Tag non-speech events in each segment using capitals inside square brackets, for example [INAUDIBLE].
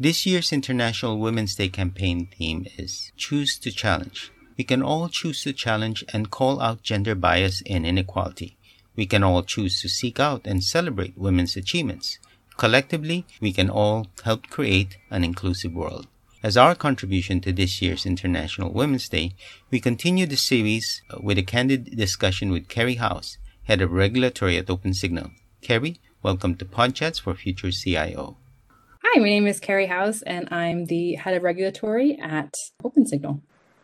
This year's International Women's Day campaign theme is Choose to Challenge. We can all choose to challenge and call out gender bias and inequality. We can all choose to seek out and celebrate women's achievements. Collectively, we can all help create an inclusive world. As our contribution to this year's International Women's Day, we continue the series uh, with a candid discussion with Kerry House, Head of Regulatory at OpenSignal. Kerry, welcome to Podchats for Future CIO. Hi, my name is Kerry House, and I'm the head of regulatory at OpenSignal.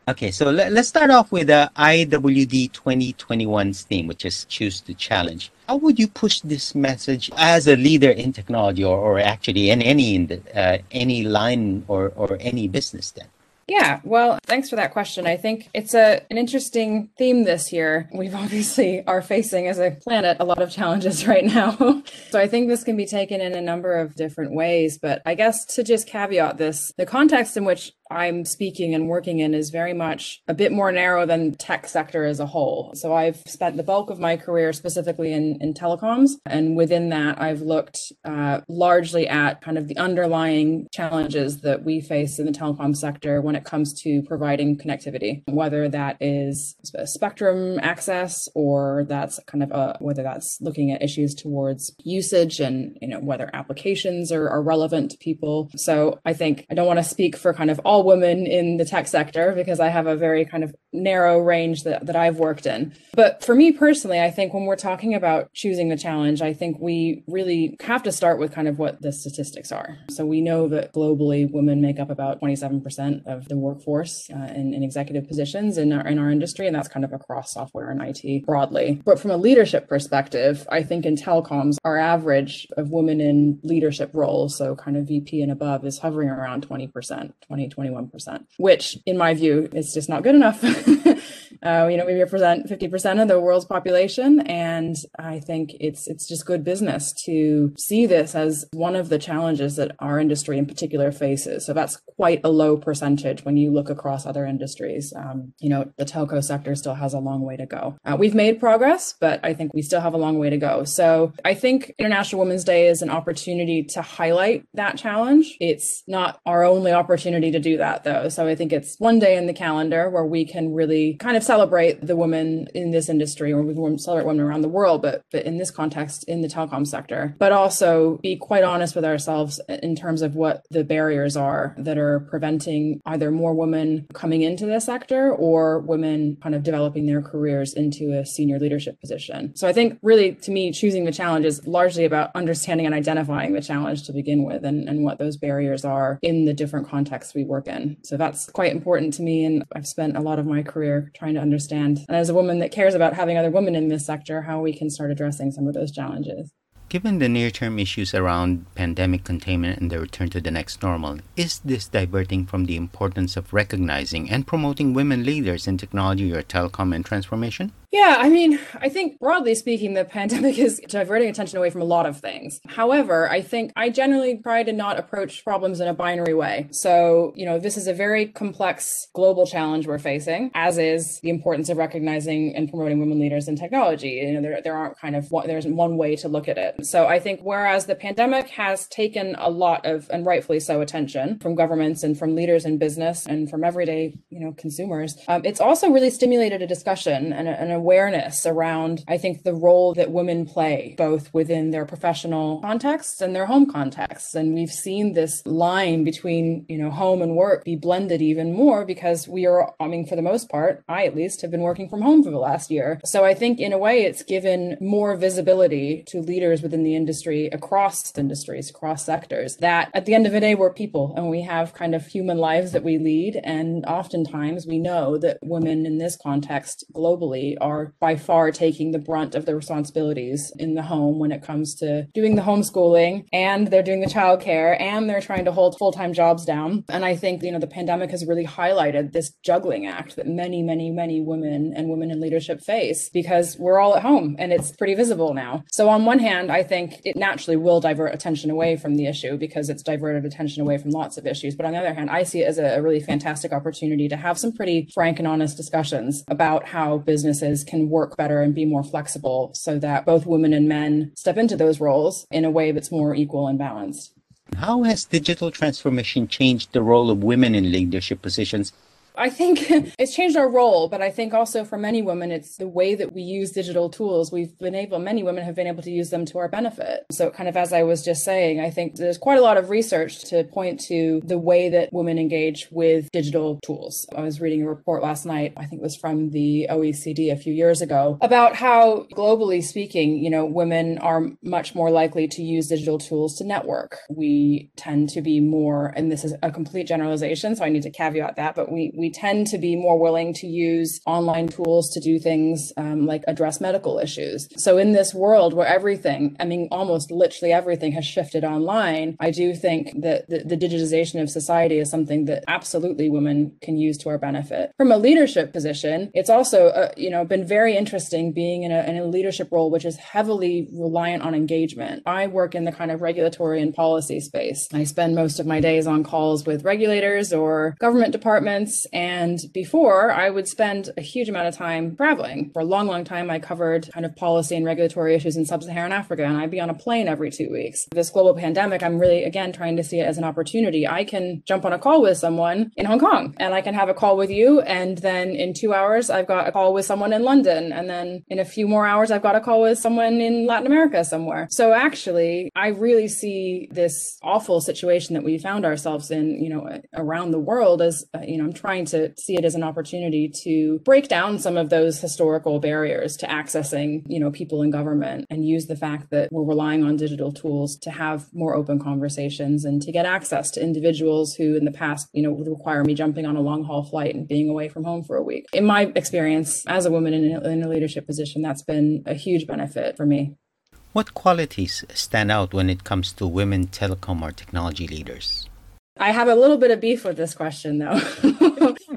Okay, so let, us start off with the IWD 2021's theme, which is Choose to Challenge. How would you push this message as a leader in technology, or, or actually in any in the, uh, any line or, or any business then? Yeah, well, thanks for that question. I think it's a an interesting theme this year. We've [LAUGHS] obviously are facing as a planet a lot of challenges [LAUGHS] right now. so I think this can be taken in a number of different ways, but I guess to just caveat this, the context in which I'm speaking and working in is very much a bit more narrow than tech sector as a whole. So I've spent the bulk of my career specifically in, in telecoms. And within that, I've looked uh, largely at kind of the underlying challenges that we face in the telecom sector when it comes to providing connectivity, whether that is spectrum access or that's kind of a, whether that's looking at issues towards usage and, you know, whether applications are, are relevant to people. So I think I don't want to speak for kind of all all women in the tech sector because I have a very kind of narrow range that, that I've worked in. But for me personally, I think when we're talking about choosing the challenge, I think we really have to start with kind of what the statistics are. So we know that globally women make up about 27% of the workforce uh, in, in executive positions in our, in our industry, and that's kind of across software and IT broadly. But from a leadership perspective, I think in telecoms, our average of women in leadership roles, so kind of VP and above, is hovering around 20%, 20, 21%, which in my view is just not good enough. [LAUGHS] uh, you know, we represent 50% of the world's population. And I think it's, it's just good business to see this as one of the challenges that our industry in particular faces. So that's quite a low percentage when you look across other industries. Um, you know, the telco sector still has a long way to go. Uh, we've made progress, but I think we still have a long way to go. So I think International Women's Day is an opportunity to highlight that challenge. It's not our only opportunity to do that though. So I think it's one day in the calendar where we can really kind of celebrate the women in this industry or we celebrate women around the world, but, but in this context, in the telecom sector, but also be quite honest with ourselves in terms of what the barriers are that are preventing either more women coming into the sector or women kind of developing their careers into a senior leadership position. So I think really to me, choosing the challenge is largely about understanding and identifying the challenge to begin with and, and what those barriers are in the different contexts we work in. So that's quite important to me. And I've spent a lot of my career trying to understand, and as a woman that cares about having other women in this sector, how we can start addressing some of those challenges. Given the near term issues around pandemic containment and the return to the next normal, is this diverting from the importance of recognizing and promoting women leaders in technology or telecom and transformation? Yeah, I mean, I think broadly speaking, the [LAUGHS] pandemic is diverting attention away from a lot of things. However, I think I generally try to not approach problems in a binary way. So, you know, this is a very complex global challenge we're facing, as is the importance of recognizing and promoting women leaders in technology. You know, there, there aren't kind of one, there isn't one way to look at it. So I think whereas the pandemic has taken a lot of, and rightfully so, attention from governments and from leaders in business and from everyday, you know, consumers, um, it's also really stimulated a discussion and a, and a awareness around, I think, the role that women play, both within their professional contexts and their home contexts. And we've seen this line between, you know, home and work be blended even more because we are, I mean, for the most part, I at least have been working from home for the last year. So I think in a way it's given more visibility to leaders within the industry across industries, across sectors, that at the end of the day, we're people and we have kind of human lives that we lead. And oftentimes we know that women in this context globally are are by far taking the brunt of the responsibilities in the home when it comes to doing the homeschooling and they're doing the childcare and they're trying to hold full-time jobs down. And I think, you know, the pandemic has really highlighted this juggling act that many, many, many women and women in leadership face because we're all at home and it's pretty visible now. So on one hand, I think it naturally will divert attention away from the issue because it's diverted attention away from lots of issues. But on the other hand, I see it as a really fantastic opportunity to have some pretty frank and honest discussions about how businesses can work better and be more flexible so that both women and men step into those roles in a way that's more equal and balanced. How has digital transformation changed the role of women in leadership positions I think [LAUGHS] it's changed our role, but I think also for many women, it's the way that we use digital tools. We've been able, many women have been able to use them to our benefit. So, kind of as I was just saying, I think there's quite a lot of research to point to the way that women engage with digital tools. I was reading a report last night, I think it was from the OECD a few years ago, about how globally speaking, you know, women are much more likely to use digital tools to network. We tend to be more, and this is a complete generalization, so I need to caveat that, but we, we we tend to be more willing to use online tools to do things um, like address medical issues. So, in this world where everything, I mean, almost literally everything has shifted online, I do think that the, the digitization of society is something that absolutely women can use to our benefit. From a leadership position, it's also, uh, you know, been very interesting being in a, in a leadership role which is heavily reliant on engagement. I work in the kind of regulatory and policy space. I spend most of my days on calls with regulators or government departments and before, I would spend a huge amount of time traveling. For a long, long time, I covered kind of policy and regulatory issues in sub Saharan Africa, and I'd be on a plane every two weeks. This global pandemic, I'm really, again, trying to see it as an opportunity. I can jump on a call with someone in Hong Kong, and I can have a call with you. And then in two hours, I've got a call with someone in London. And then in a few more hours, I've got a call with someone in Latin America somewhere. So actually, I really see this awful situation that we found ourselves in, you know, around the world as, uh, you know, I'm trying trying to see it as an opportunity to break down some of those historical barriers to accessing, you know, people in government and use the fact that we're relying on digital tools to have more open conversations and to get access to individuals who in the past, you know, would require me jumping on a long haul flight and being away from home for a week. In my experience as a woman in a, in a leadership position, that's been a huge benefit for me. What qualities stand out when it comes to women telecom or technology leaders? I have a little bit of beef with this question, though. [LAUGHS]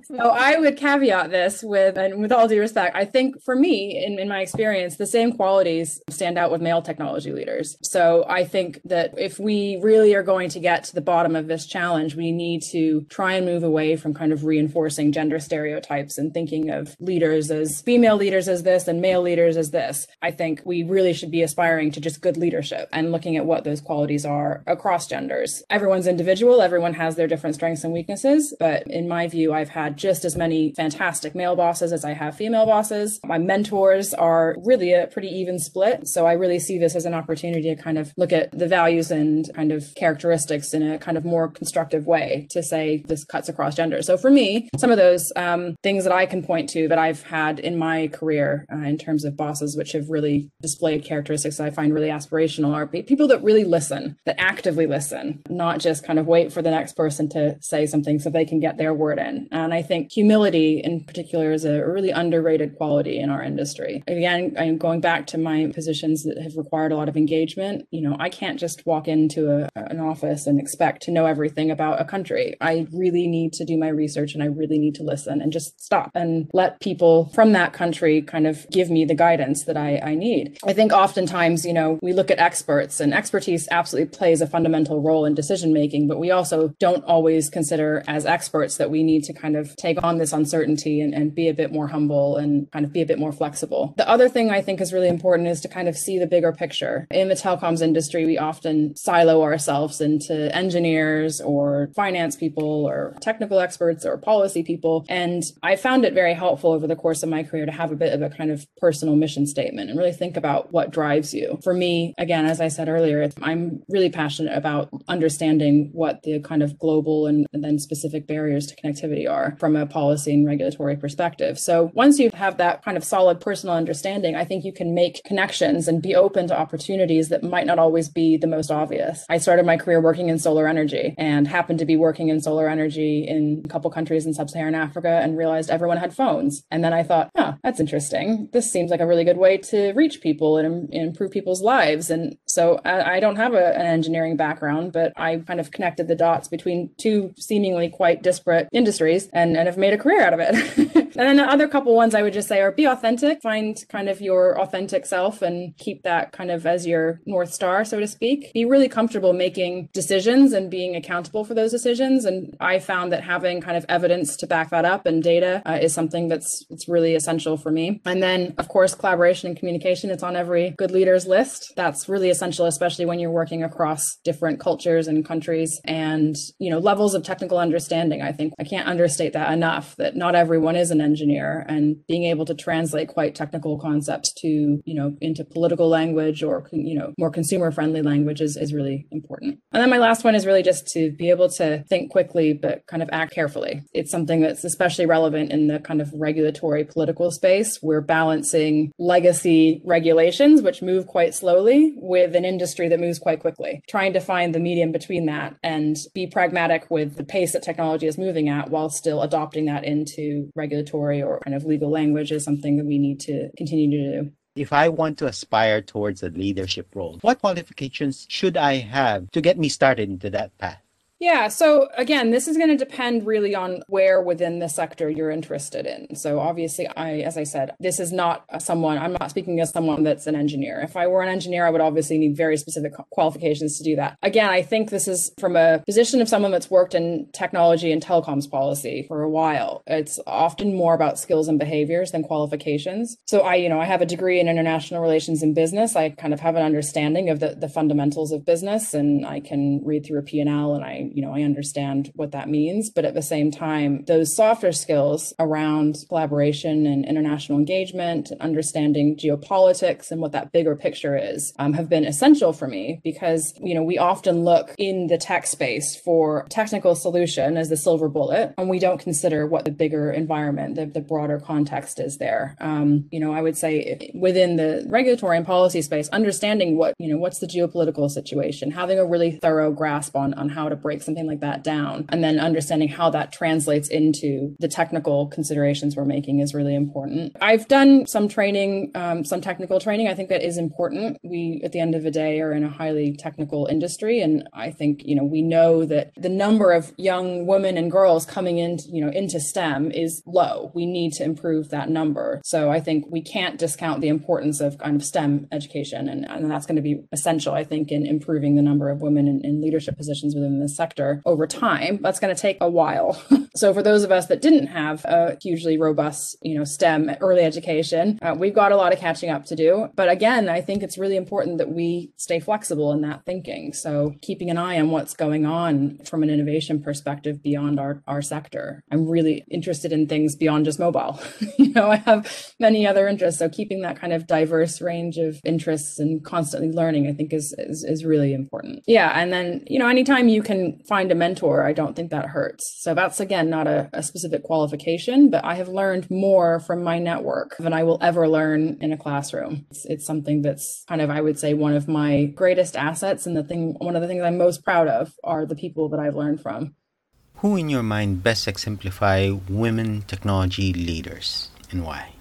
so I would caveat this with, and with all due respect, I think for me, in, in my experience, the same qualities stand out with male technology leaders. So I think that if we really are going to get to the bottom of this challenge, we need to try and move away from kind of reinforcing gender stereotypes and thinking of leaders as female leaders as this and male leaders as this. I think we really should be aspiring to just good leadership and looking at what those qualities are across genders. Everyone's individual, everyone everyone has their different strengths and weaknesses. But in my view, I've had just as many fantastic male bosses as I have female bosses. My mentors are really a pretty even split. So I really see this as an opportunity to kind of look at the values and kind of characteristics in a kind of more constructive way to say this cuts across gender. So for me, some of those um, things that I can point to that I've had in my career uh, in terms of bosses, which have really displayed characteristics that I find really aspirational, are people that really listen, that actively listen, not just kind of wait for the next person to say something so they can get their word in. And I think humility in particular is a really underrated quality in our industry. Again, I'm going back to my positions that have required a lot of engagement. You know, I can't just walk into a, an office and expect to know everything about a country. I really need to do my research and I really need to listen and just stop and let people from that country kind of give me the guidance that I, I need. I think oftentimes, you know, we look at experts and expertise absolutely plays a fundamental role in decision making, but we also don't always consider as experts that we need to kind of take on this uncertainty and, and be a bit more humble and kind of be a bit more flexible. The other thing I think is really important is to kind of see the bigger picture. In the telecoms industry, we often silo ourselves into engineers or finance people or technical experts or policy people. And I found it very helpful over the course of my career to have a bit of a kind of personal mission statement and really think about what drives you. For me, again, as I said earlier, I'm really passionate about understanding what the kind of global and, and, then specific barriers to connectivity are from a policy and regulatory perspective. So once you have that kind of solid personal understanding, I think you can make connections and be open to opportunities that might not always be the most obvious. I started my career working in solar energy and happened to be working in solar energy in a couple countries in sub-Saharan Africa and realized everyone had phones. And then I thought, huh, that's interesting. This seems like a really good way to reach people and, and improve people's lives. And so I, I don't have a, an engineering background, but I kind of connected the dots between two seemingly quite disparate industries and, and have made a career out of it. [LAUGHS] then the other couple ones I would just say are be authentic, find kind of your authentic self and keep that kind of as your North Star, so to speak. Be really comfortable making decisions and being accountable for those decisions. And I found that having kind of evidence to back that up and data uh, is something that's it's really essential for me. And then, of course, collaboration and communication. It's on every good leader's list. That's really essential, especially when you're working across different cultures and countries and you know levels of technical understanding. I think I can't understate that enough. That not everyone is an engineer, and being able to translate quite technical concepts to you know into political language or you know more consumer friendly language is, is really important. And then my last one is really just to be able to think quickly but kind of act carefully. It's something that's especially relevant in the kind of regulatory political space. We're balancing legacy regulations, which move quite slowly, with an industry that moves quite quickly. Trying to find the medium between that and be pragmatic with the pace that technology is moving at while still adopting that into regulatory or kind of legal language is something that we need to continue to do if I want to aspire towards a leadership role, what qualifications should I have to get me started into that path? Yeah. So again, this is going to depend really on where within the sector you're interested in. So obviously, I, as I said, this is not someone, I'm not speaking as someone that's an engineer. If I were an engineer, I would obviously need very specific qualifications to do that. Again, I think this is from a position of someone that's worked in technology and telecoms policy for a while. It's often more about skills and behaviors than qualifications. So I, you know, I have a degree in international relations and business. I kind of have an understanding of the, the fundamentals of business and I can read through a P&L and You know, I understand what that means. But at the same time, those softer skills around collaboration and international engagement and understanding geopolitics and what that bigger picture is um, have been essential for me because, you know, we often look in the tech space for technical solution as the silver bullet, and we don't consider what the bigger environment, the, the broader context is there. Um, you know, I would say within the regulatory and policy space, understanding what, you know, what's the geopolitical situation, having a really thorough grasp on, on how to break break something like that down and then understanding how that translates into the technical considerations we're making is really important. I've done some training, um, some technical training. I think that is important. We, at the end of the day, are in a highly technical industry. And I think, you know, we know that the number of young women and girls coming into, you know, into STEM is low. We need to improve that number. So I think we can't discount the importance of kind of STEM education. And, and that's going to be essential, I think, in improving the number of women in, in leadership positions within the sector sector over time. That's going to take a while. [LAUGHS] so for those of us that didn't have a hugely robust, you know, STEM early education, uh, we've got a lot of catching up to do. But again, I think it's really important that we stay flexible in that thinking. So keeping an eye on what's going on from an innovation perspective beyond our, our sector. I'm really interested in things beyond just mobile. [LAUGHS] you know, I have many other interests. So keeping that kind of diverse range of interests and constantly learning, I think is, is, is really important. Yeah. And then, you know, anytime you can find a mentor, I don't think that hurts. So that's again not a, a, specific qualification, but I have learned more from my network than I will ever learn in a classroom. It's, it's something that's kind of, I would say, one of my greatest assets, and the thing, one of the things I'm most proud of are the people that I've learned from. Who, in your mind, best exemplify women technology leaders, and why?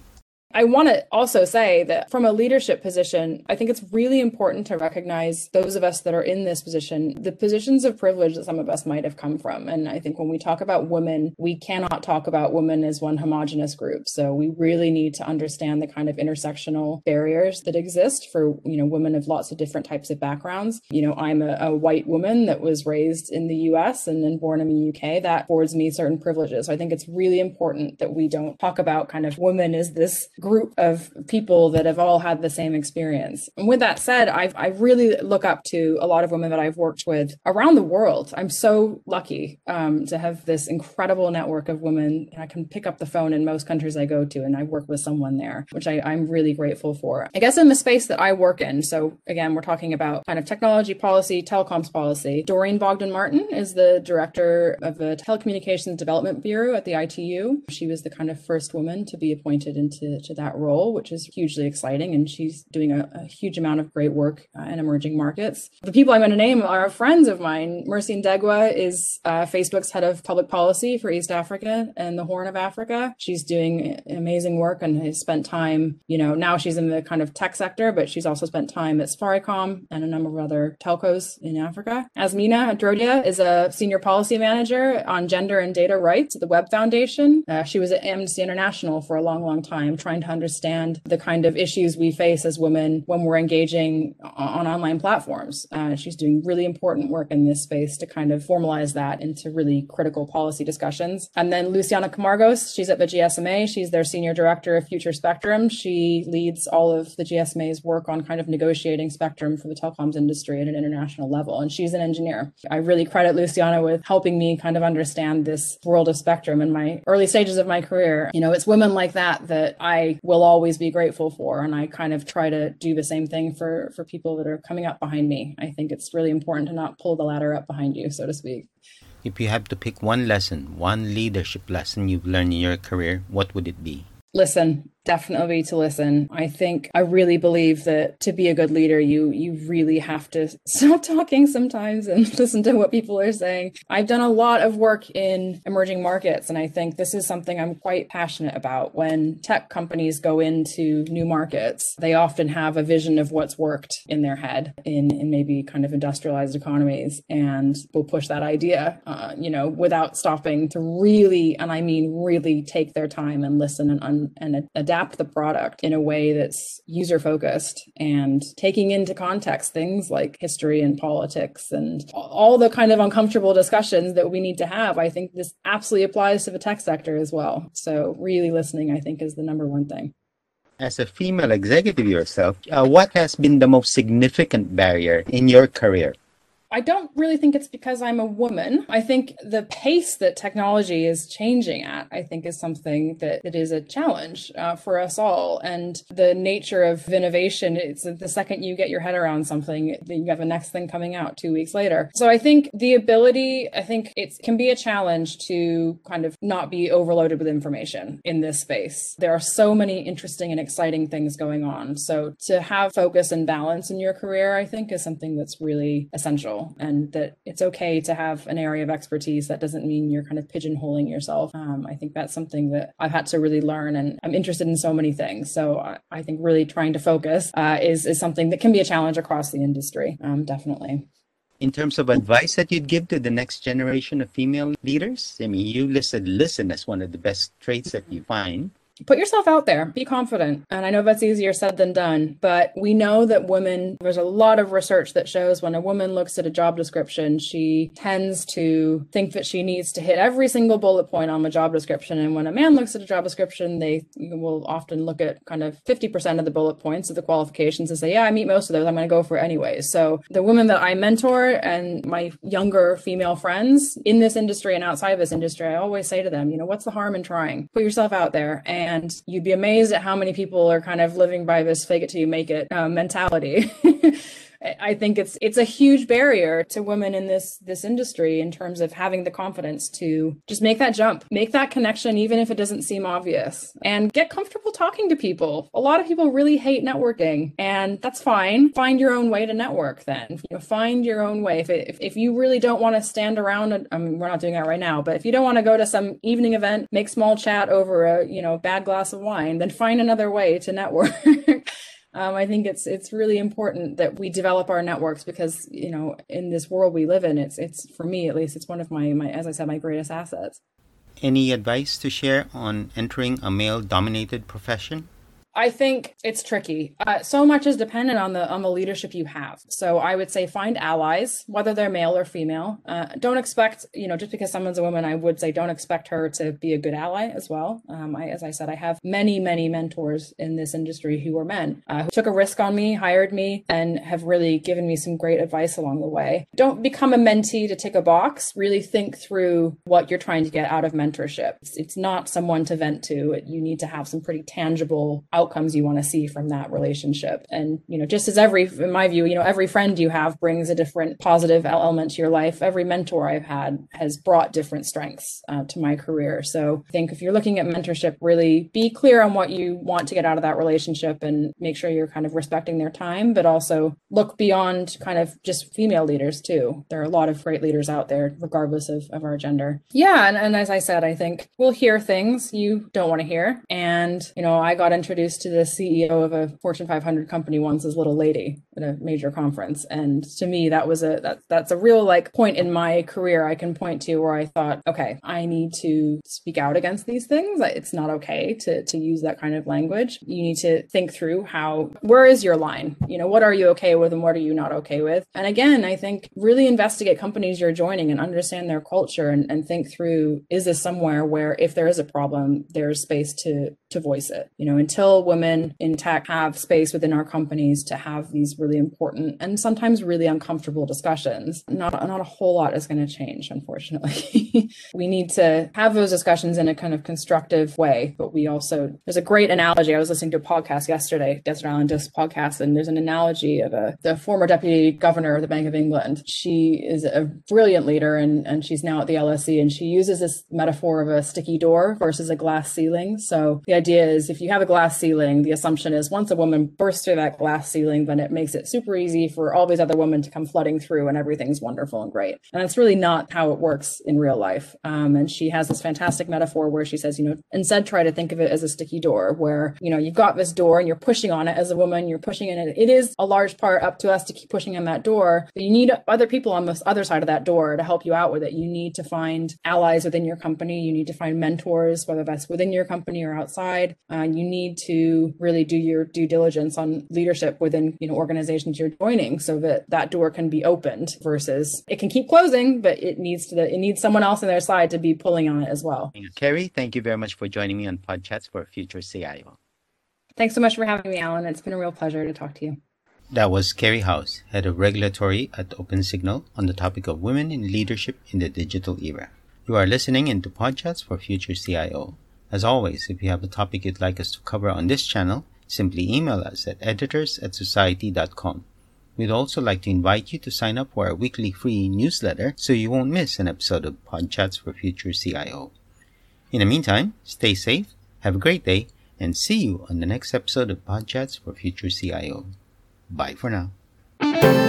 I want to also say that from a leadership position, I think it's really important to recognize those of us that are in this position, the positions of privilege that some of us might have come from. And I think when we talk about women, we cannot talk about women as one homogenous group. So we really need to understand the kind of intersectional barriers that exist for, you know, women of lots of different types of backgrounds. You know, I'm a, a white woman that was raised in the US and then born in the UK. That affords me certain privileges. So I think it's really important that we don't talk about kind of women as this group of people that have all had the same experience. And with that said, I I really look up to a lot of women that I've worked with around the world. I'm so lucky um, to have this incredible network of women. I can pick up the phone in most countries I go to, and I work with someone there, which I, I'm really grateful for. I guess in the space that I work in, so again, we're talking about kind of technology policy, telecoms policy. Doreen Bogdan Martin is the director of the Telecommunications Development Bureau at the ITU. She was the kind of first woman to be appointed into to that role, which is hugely exciting. And she's doing a, a huge amount of great work uh, in emerging markets. The people I'm going to name are friends of mine. Mercy Ndegwa is uh, Facebook's head of public policy for East Africa and the Horn of Africa. She's doing amazing work and has spent time, you know, now she's in the kind of tech sector, but she's also spent time at Safaricom and a number of other telcos in Africa. Azmina Dhrodia is a senior policy manager on gender and data rights at the Web Foundation. Uh, she was at Amnesty International for a long, long time, trying to understand the kind of issues we face as women when we're engaging on online platforms. Uh, she's doing really important work in this space to kind of formalize that into really critical policy discussions. And then Luciana Camargos, she's at the GSMA. She's their senior director of Future Spectrum. She leads all of the GSMA's work on kind of negotiating spectrum for the telecoms industry at an international level. And she's an engineer. I really credit Luciana with helping me kind of understand this world of spectrum in my early stages of my career. You know, it's women like that that I will always be grateful for. And I kind of try to do the same thing for, for people that are coming up behind me. I think it's really important to not pull the ladder up behind you, so to speak. If you have to pick one lesson, one leadership lesson you've learned in your career, what would it be? Listen, definitely to listen. I think I really believe that to be a good leader, you you really have to [LAUGHS] stop talking sometimes and [LAUGHS] listen to what people are saying. I've done a lot of work in emerging markets, and I think this is something I'm quite passionate about. When tech companies go into new markets, they often have a vision of what's worked in their head in, in maybe kind of industrialized economies, and will push that idea, uh, you know, without stopping to really, and I mean really, take their time and listen and, and adapt adapt the product in a way that's user focused and taking into context things like history and politics and all the kind of uncomfortable discussions that we need to have. I think this absolutely applies to the tech sector as well. So, really listening, I think, is the number one thing. As a female executive yourself, uh, what has been the most significant barrier in your career? I don't really think it's because I'm a woman. I think the pace that technology is changing at, I think, is something that it is a challenge uh, for us all. And the nature of innovation, it's the second you get your head around something, then you have the next thing coming out two weeks later. So I think the ability, I think it can be a challenge to kind of not be overloaded with information in this space. There are so many interesting and exciting things going on. So to have focus and balance in your career, I think, is something that's really essential and that it's okay to have an area of expertise. That doesn't mean you're kind of pigeonholing yourself. Um, I think that's something that I've had to really learn, and I'm interested in so many things. So I, I think really trying to focus uh, is is something that can be a challenge across the industry. Um, definitely. In terms of advice that you'd give to the next generation of female leaders, I mean, you listed listen as one of the best traits that you find put yourself out there, be confident. And I know that's easier said than done, but we know that women, there's a lot of research that shows when a woman looks at a job description, she tends to think that she needs to hit every single bullet point on the job description. And when a man looks at a job description, they will often look at kind of 50% of the bullet points of the qualifications and say, yeah, I meet most of those. I'm going to go for it anyways. So the women that I mentor and my younger female friends in this industry and outside of this industry, I always say to them, you know, what's the harm in trying? Put yourself out there and and you'd be amazed at how many people are kind of living by this fake it till you make it uh, mentality. [LAUGHS] I think it's it's a huge barrier to women in this this industry in terms of having the confidence to just make that jump, make that connection even if it doesn't seem obvious and get comfortable talking to people. A lot of people really hate networking and that's fine. Find your own way to network then. You know, find your own way. If, it, if, if you really don't want to stand around I mean we're not doing that right now, but if you don't want to go to some evening event, make small chat over a, you know, bad glass of wine, then find another way to network. [LAUGHS] Um, I think it's it's really important that we develop our networks because you know in this world we live in, it's it's for me at least it's one of my my as I said my greatest assets. Any advice to share on entering a male dominated profession? I think it's tricky. Uh, so much is dependent on the on the leadership you have. So I would say find allies, whether they're male or female. Uh, don't expect, you know, just because someone's a woman, I would say don't expect her to be a good ally as well. Um, I, as I said, I have many, many mentors in this industry who were men uh, who took a risk on me, hired me, and have really given me some great advice along the way. Don't become a mentee to tick a box. Really think through what you're trying to get out of mentorship. It's, it's not someone to vent to. You need to have some pretty tangible out outcomes you want to see from that relationship. And, you know, just as every, in my view, you know, every friend you have brings a different positive element to your life. Every mentor I've had has brought different strengths uh, to my career. So I think if you're looking at mentorship, really be clear on what you want to get out of that relationship and make sure you're kind of respecting their time, but also look beyond kind of just female leaders too. There are a lot of great leaders out there, regardless of, of our gender. Yeah. And, and as I said, I think we'll hear things you don't want to hear. And, you know, I got introduced to the CEO of a Fortune 500 company once as little lady a major conference. And to me, that was a, that, that's a real like point in my career I can point to where I thought, okay, I need to speak out against these things. It's not okay to, to use that kind of language. You need to think through how, where is your line? You know, what are you okay with and what are you not okay with? And again, I think really investigate companies you're joining and understand their culture and, and think through, is this somewhere where if there is a problem, there's space to, to voice it? You know, until women in tech have space within our companies to have these really important and sometimes really uncomfortable discussions, not, not a whole lot is going to change, unfortunately. [LAUGHS] we need to have those discussions in a kind of constructive way, but we also, there's a great analogy. I was listening to a podcast yesterday, Desert Island Disc podcast, and there's an analogy of a, the former deputy governor of the Bank of England. She is a brilliant leader and, and she's now at the LSE and she uses this metaphor of a sticky door versus a glass ceiling. So the idea is if you have a glass ceiling, the assumption is once a woman bursts through that glass ceiling, then it makes it super easy for all these other women to come flooding through and everything's wonderful and great. And that's really not how it works in real life. Um, and she has this fantastic metaphor where she says, you know, instead try to think of it as a sticky door where, you know, you've got this door and you're pushing on it as a woman, you're pushing in it. It is a large part up to us to keep pushing on that door, but you need other people on this other side of that door to help you out with it. You need to find allies within your company. You need to find mentors, whether that's within your company or outside. Uh, you need to really do your due diligence on leadership within, you know, organizations you're joining so that that door can be opened versus it can keep closing, but it needs to, it needs someone else on their side to be pulling on it as well. Kerry, thank you very much for joining me on PodChats for Future CIO. Thanks so much for having me, Alan. It's been a real pleasure to talk to you. That was Kerry House, Head of Regulatory at OpenSignal, on the topic of women in leadership in the digital era. You are listening into PodChats for Future CIO. As always, if you have a topic you'd like us to cover on this channel, simply email us at editors at society.com. We'd also like to invite you to sign up for our weekly free newsletter so you won't miss an episode of PodChats for Future CIO. In the meantime, stay safe, have a great day, and see you on the next episode of PodChats for Future CIO. Bye for now.